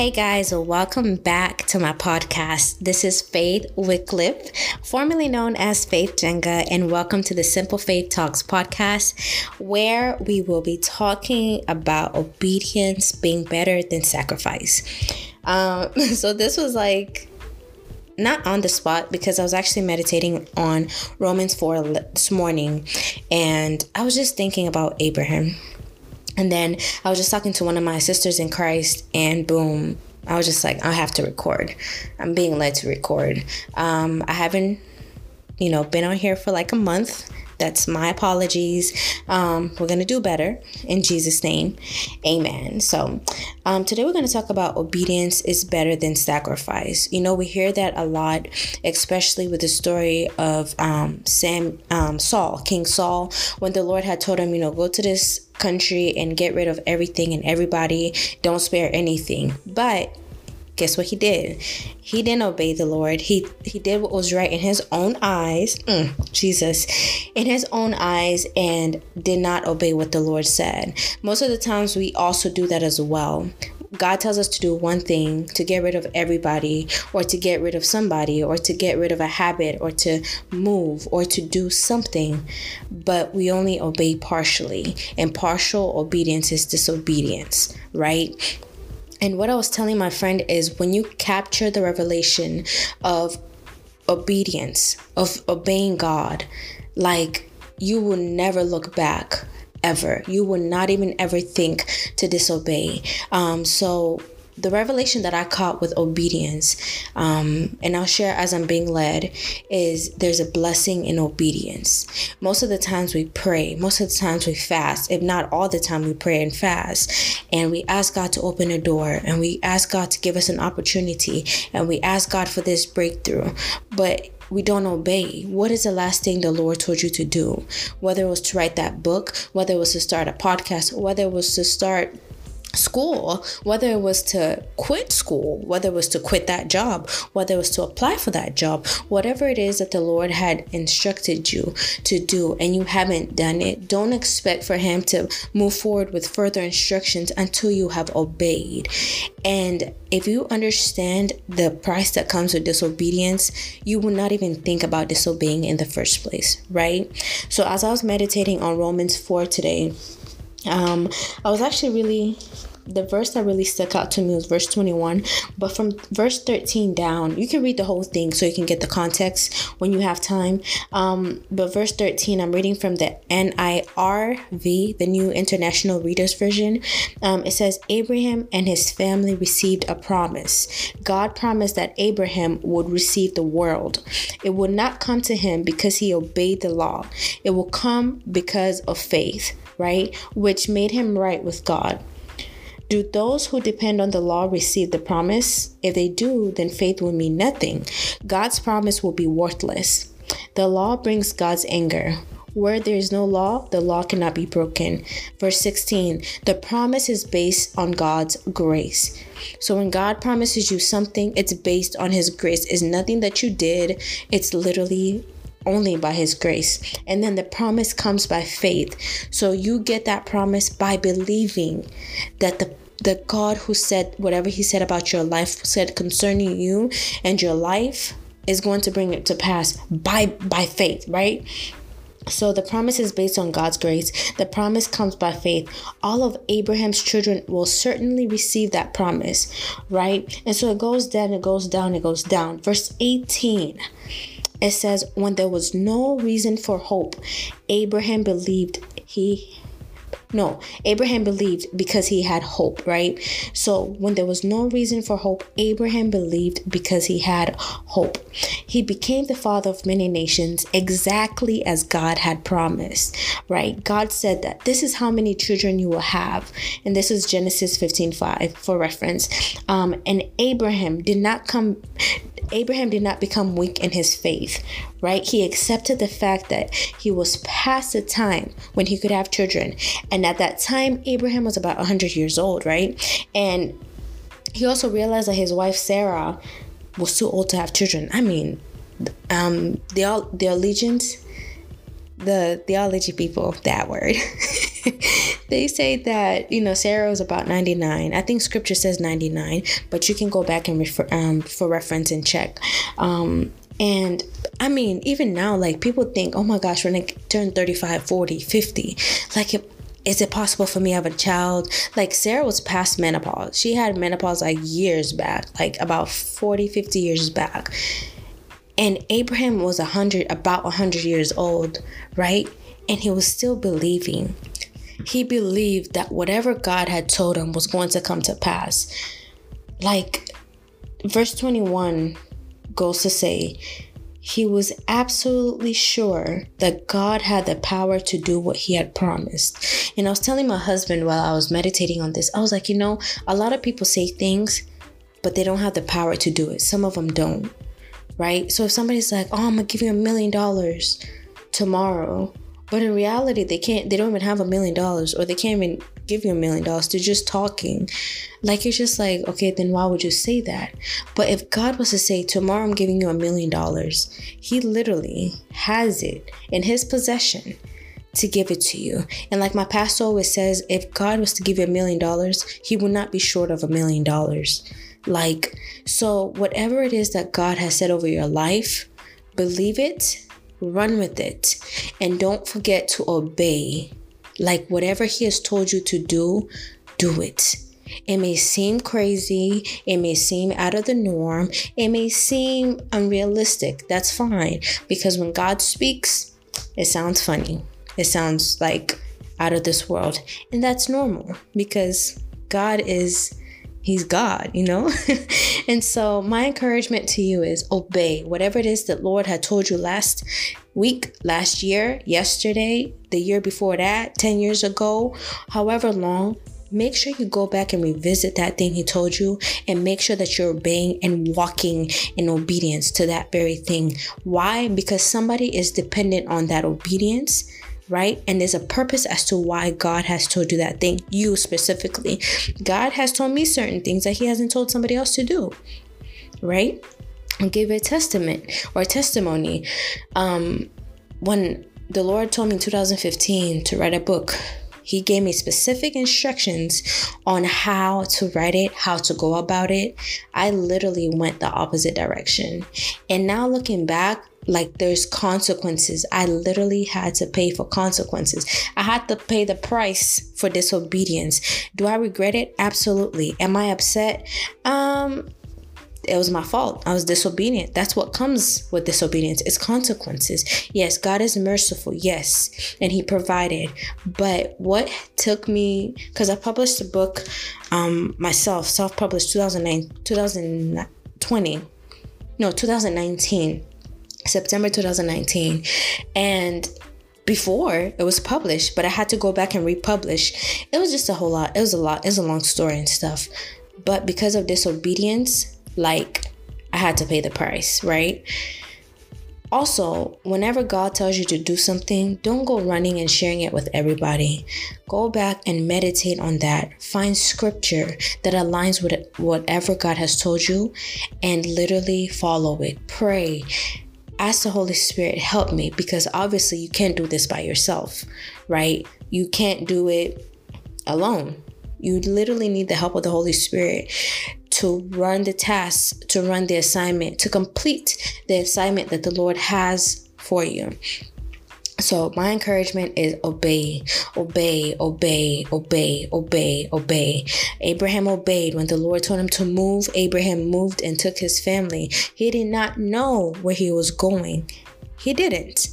Hey guys, welcome back to my podcast. This is Faith Wycliffe, formerly known as Faith Njenga, and welcome to the Simple Faith Talks podcast, where we will be talking about obedience being better than sacrifice. Um, so, this was like not on the spot because I was actually meditating on Romans 4 this morning, and I was just thinking about Abraham and then I was just talking to one of my sisters in Christ, and boom, I was just like, I have to record. I'm being led to record. Um, I haven't, you know, been on here for like a month. That's my apologies. Um, we're going to do better in Jesus' name. Amen. So, um, today we're going to talk about obedience is better than sacrifice. You know, we hear that a lot, especially with the story of um, Sam, um, Saul, King Saul, when the Lord had told him, you know, go to this country and get rid of everything and everybody. Don't spare anything. But guess what he did? He didn't obey the Lord. He he did what was right in his own eyes. Mm, Jesus, in his own eyes, and did not obey what the Lord said. Most of the times, we also do that as well. God tells us to do one thing to get rid of everybody, or to get rid of somebody, or to get rid of a habit, or to move, or to do something, but we only obey partially, and partial obedience is disobedience, right? And what I was telling my friend is when you capture the revelation of obedience, of obeying God, like you will never look back ever. You will not even ever think to disobey. Um, so the revelation that I caught with obedience, um, and I'll share as I'm being led, is there's a blessing in obedience. Most of the times we pray, most of the times we fast, if not all the time we pray and fast, and we ask God to open a door, and we ask God to give us an opportunity, and we ask God for this breakthrough. But we don't obey. What is the last thing the Lord told you to do? Whether it was to write that book, whether it was to start a podcast, whether it was to start school, whether it was to quit school, whether it was to quit that job, whether it was to apply for that job, whatever it is that the Lord had instructed you to do and you haven't done it, don't expect for Him to move forward with further instructions until you have obeyed. And if you understand the price that comes with disobedience, you will not even think about disobeying in the first place, right? So, as I was meditating on Romans 4 today, um, I was actually really the verse that really stuck out to me was verse 21 but from verse 13 down you can read the whole thing so you can get the context when you have time. Um, but verse 13 i'm reading from the nirv the new international readers version. Um, it says abraham and his family received a promise. God promised that abraham would receive the world. It would not come to him because he obeyed the law. It will come because of faith right? Which made him right with God. Do those who depend on the law receive the promise? If they do, then faith will mean nothing. God's promise will be worthless. The law brings God's anger. Where there is no law, the law cannot be broken. Verse 16 The promise is based on God's grace. So when God promises you something, it's based on His grace. It's nothing that you did, it's literally only by his grace. And then the promise comes by faith. So you get that promise by believing that the the God who said whatever he said about your life said concerning you and your life is going to bring it to pass by by faith, right? So the promise is based on God's grace. The promise comes by faith. All of Abraham's children will certainly receive that promise, right? And so it goes down, it goes down, it goes down. Verse 18 it says, when there was no reason for hope, Abraham believed he no, Abraham believed because he had hope, right? So when there was no reason for hope, Abraham believed because he had hope. He became the father of many nations exactly as God had promised, right? God said that this is how many children you will have. And this is Genesis 15 5 for reference. Um, and Abraham did not come Abraham did not become weak in his faith, right? He accepted the fact that he was past the time when he could have children. And at that time, Abraham was about 100 years old, right? And he also realized that his wife Sarah was too old to have children. I mean, um, the the allegiance, the theology people, that word. they say that you know Sarah was about 99. I think scripture says 99, but you can go back and refer um, for reference and check. Um, and I mean, even now, like people think, oh my gosh, when I turn 35, 40, 50, like is it possible for me to have a child? Like Sarah was past menopause. She had menopause like years back, like about 40, 50 years back. And Abraham was 100, about 100 years old, right? And he was still believing. He believed that whatever God had told him was going to come to pass. Like verse 21 goes to say, he was absolutely sure that God had the power to do what he had promised. And I was telling my husband while I was meditating on this, I was like, you know, a lot of people say things, but they don't have the power to do it. Some of them don't, right? So if somebody's like, oh, I'm gonna give you a million dollars tomorrow, but in reality, they can't, they don't even have a million dollars or they can't even give you a million dollars. They're just talking. Like, it's just like, okay, then why would you say that? But if God was to say, tomorrow I'm giving you a million dollars, He literally has it in His possession to give it to you. And like my pastor always says, if God was to give you a million dollars, He would not be short of a million dollars. Like, so whatever it is that God has said over your life, believe it run with it and don't forget to obey. Like whatever He has told you to do, do it. It may seem crazy, it may seem out of the norm, it may seem unrealistic. That's fine because when God speaks, it sounds funny. It sounds like out of this world. And that's normal because God is He's God, you know? and so my encouragement to you is obey whatever it is that Lord had told you last week, last year, yesterday, the year before that, 10 years ago, however long, make sure you go back and revisit that thing he told you and make sure that you're obeying and walking in obedience to that very thing. Why? Because somebody is dependent on that obedience right? And there's a purpose as to why God has told you that thing, you specifically. God has told me certain things that He hasn't told somebody else to do, right? And give a testament or testimony. Um, when the Lord told me in 2015 to write a book, he gave me specific instructions on how to write it, how to go about it. I literally went the opposite direction. And now looking back, like there's consequences. I literally had to pay for consequences. I had to pay the price for disobedience. Do I regret it? Absolutely. Am I upset? Um it was my fault. I was disobedient. That's what comes with disobedience. It's consequences. Yes, God is merciful. Yes, and He provided. But what took me because I published a book um, myself, self-published 2009, 2020, no, 2019, September 2019, and before it was published, but I had to go back and republish. It was just a whole lot. It was a lot. It was a long story and stuff. But because of disobedience, like I had to pay the price, right? Also, whenever God tells you to do something, don't go running and sharing it with everybody. Go back and meditate on that. Find scripture that aligns with whatever God has told you and literally follow it. Pray. Ask the Holy Spirit, help me, because obviously you can't do this by yourself, right? You can't do it alone. You literally need the help of the Holy Spirit to run the task, to run the assignment, to complete the assignment that the Lord has for you. So, my encouragement is obey, obey, obey, obey, obey, obey. Abraham obeyed when the Lord told him to move. Abraham moved and took his family. He did not know where he was going. He didn't.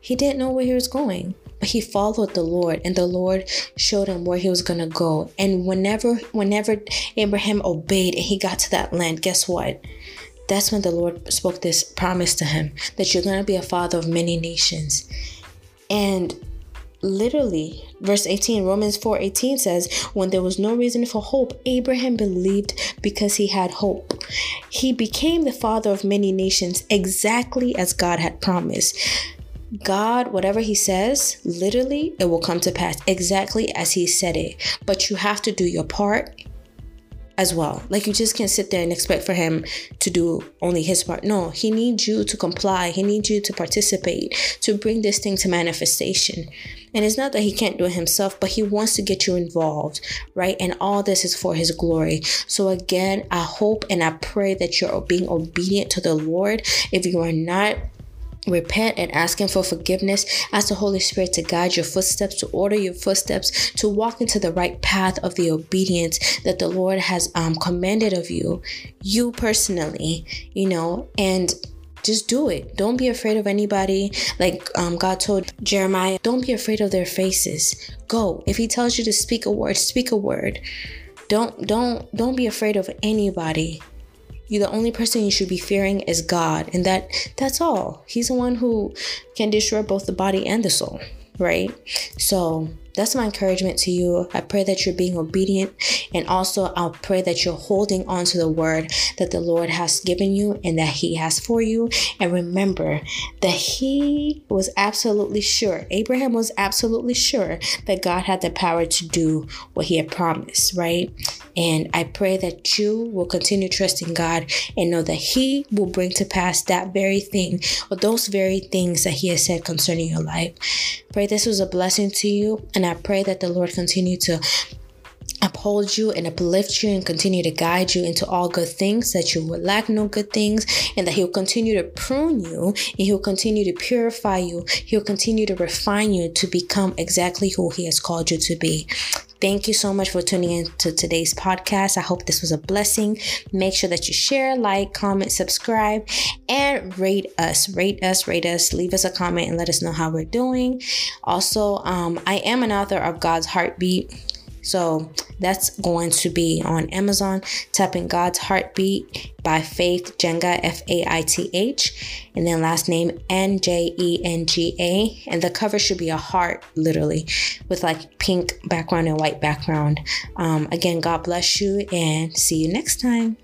He didn't know where he was going but he followed the Lord and the Lord showed him where he was going to go. And whenever whenever Abraham obeyed and he got to that land, guess what? That's when the Lord spoke this promise to him that you're going to be a father of many nations. And literally verse 18 romans 4 18 says when there was no reason for hope abraham believed because he had hope. He became the father of many nations exactly as god had promised. God, whatever He says, literally, it will come to pass exactly as He said it. But you have to do your part as well. Like you just can't sit there and expect for Him to do only His part. No, He needs you to comply, He needs you to participate, to bring this thing to manifestation. And it's not that he can't do it himself, but he wants to get you involved, right? And all this is for his glory. So again, I hope and I pray that you're being obedient to the Lord. If you are not, repent and asking for forgiveness ask the holy spirit to guide your footsteps to order your footsteps to walk into the right path of the obedience that the lord has um, commanded of you you personally you know and just do it. Don't be afraid of anybody. Like um, God told Jeremiah, don't be afraid of their faces. Go. If He tells you to speak a word, speak a word. Don't don't don't be afraid of anybody. You the only person you should be fearing is God, and that that's all. He's the one who can destroy both the body and the soul, right? So that's my encouragement to you. I pray that you're being obedient. And also, I'll pray that you're holding on to the word that the Lord has given you and that He has for you. And remember that He was absolutely sure, Abraham was absolutely sure that God had the power to do what He had promised, right? And I pray that you will continue trusting God and know that He will bring to pass that very thing or those very things that He has said concerning your life. Pray this was a blessing to you. And I pray that the Lord continue to uphold you and uplift you and continue to guide you into all good things, that you will lack no good things, and that He'll continue to prune you and He'll continue to purify you. He'll continue to refine you to become exactly who He has called you to be. Thank you so much for tuning in to today's podcast. I hope this was a blessing. Make sure that you share, like, comment, subscribe, and rate us. Rate us, rate us. Leave us a comment and let us know how we're doing. Also, um, I am an author of God's Heartbeat. So that's going to be on Amazon. Type in God's Heartbeat by Faith Njenga, F A I T H, and then last name N J E N G A. And the cover should be a heart, literally, with like pink background and white background. Um, again, God bless you and see you next time.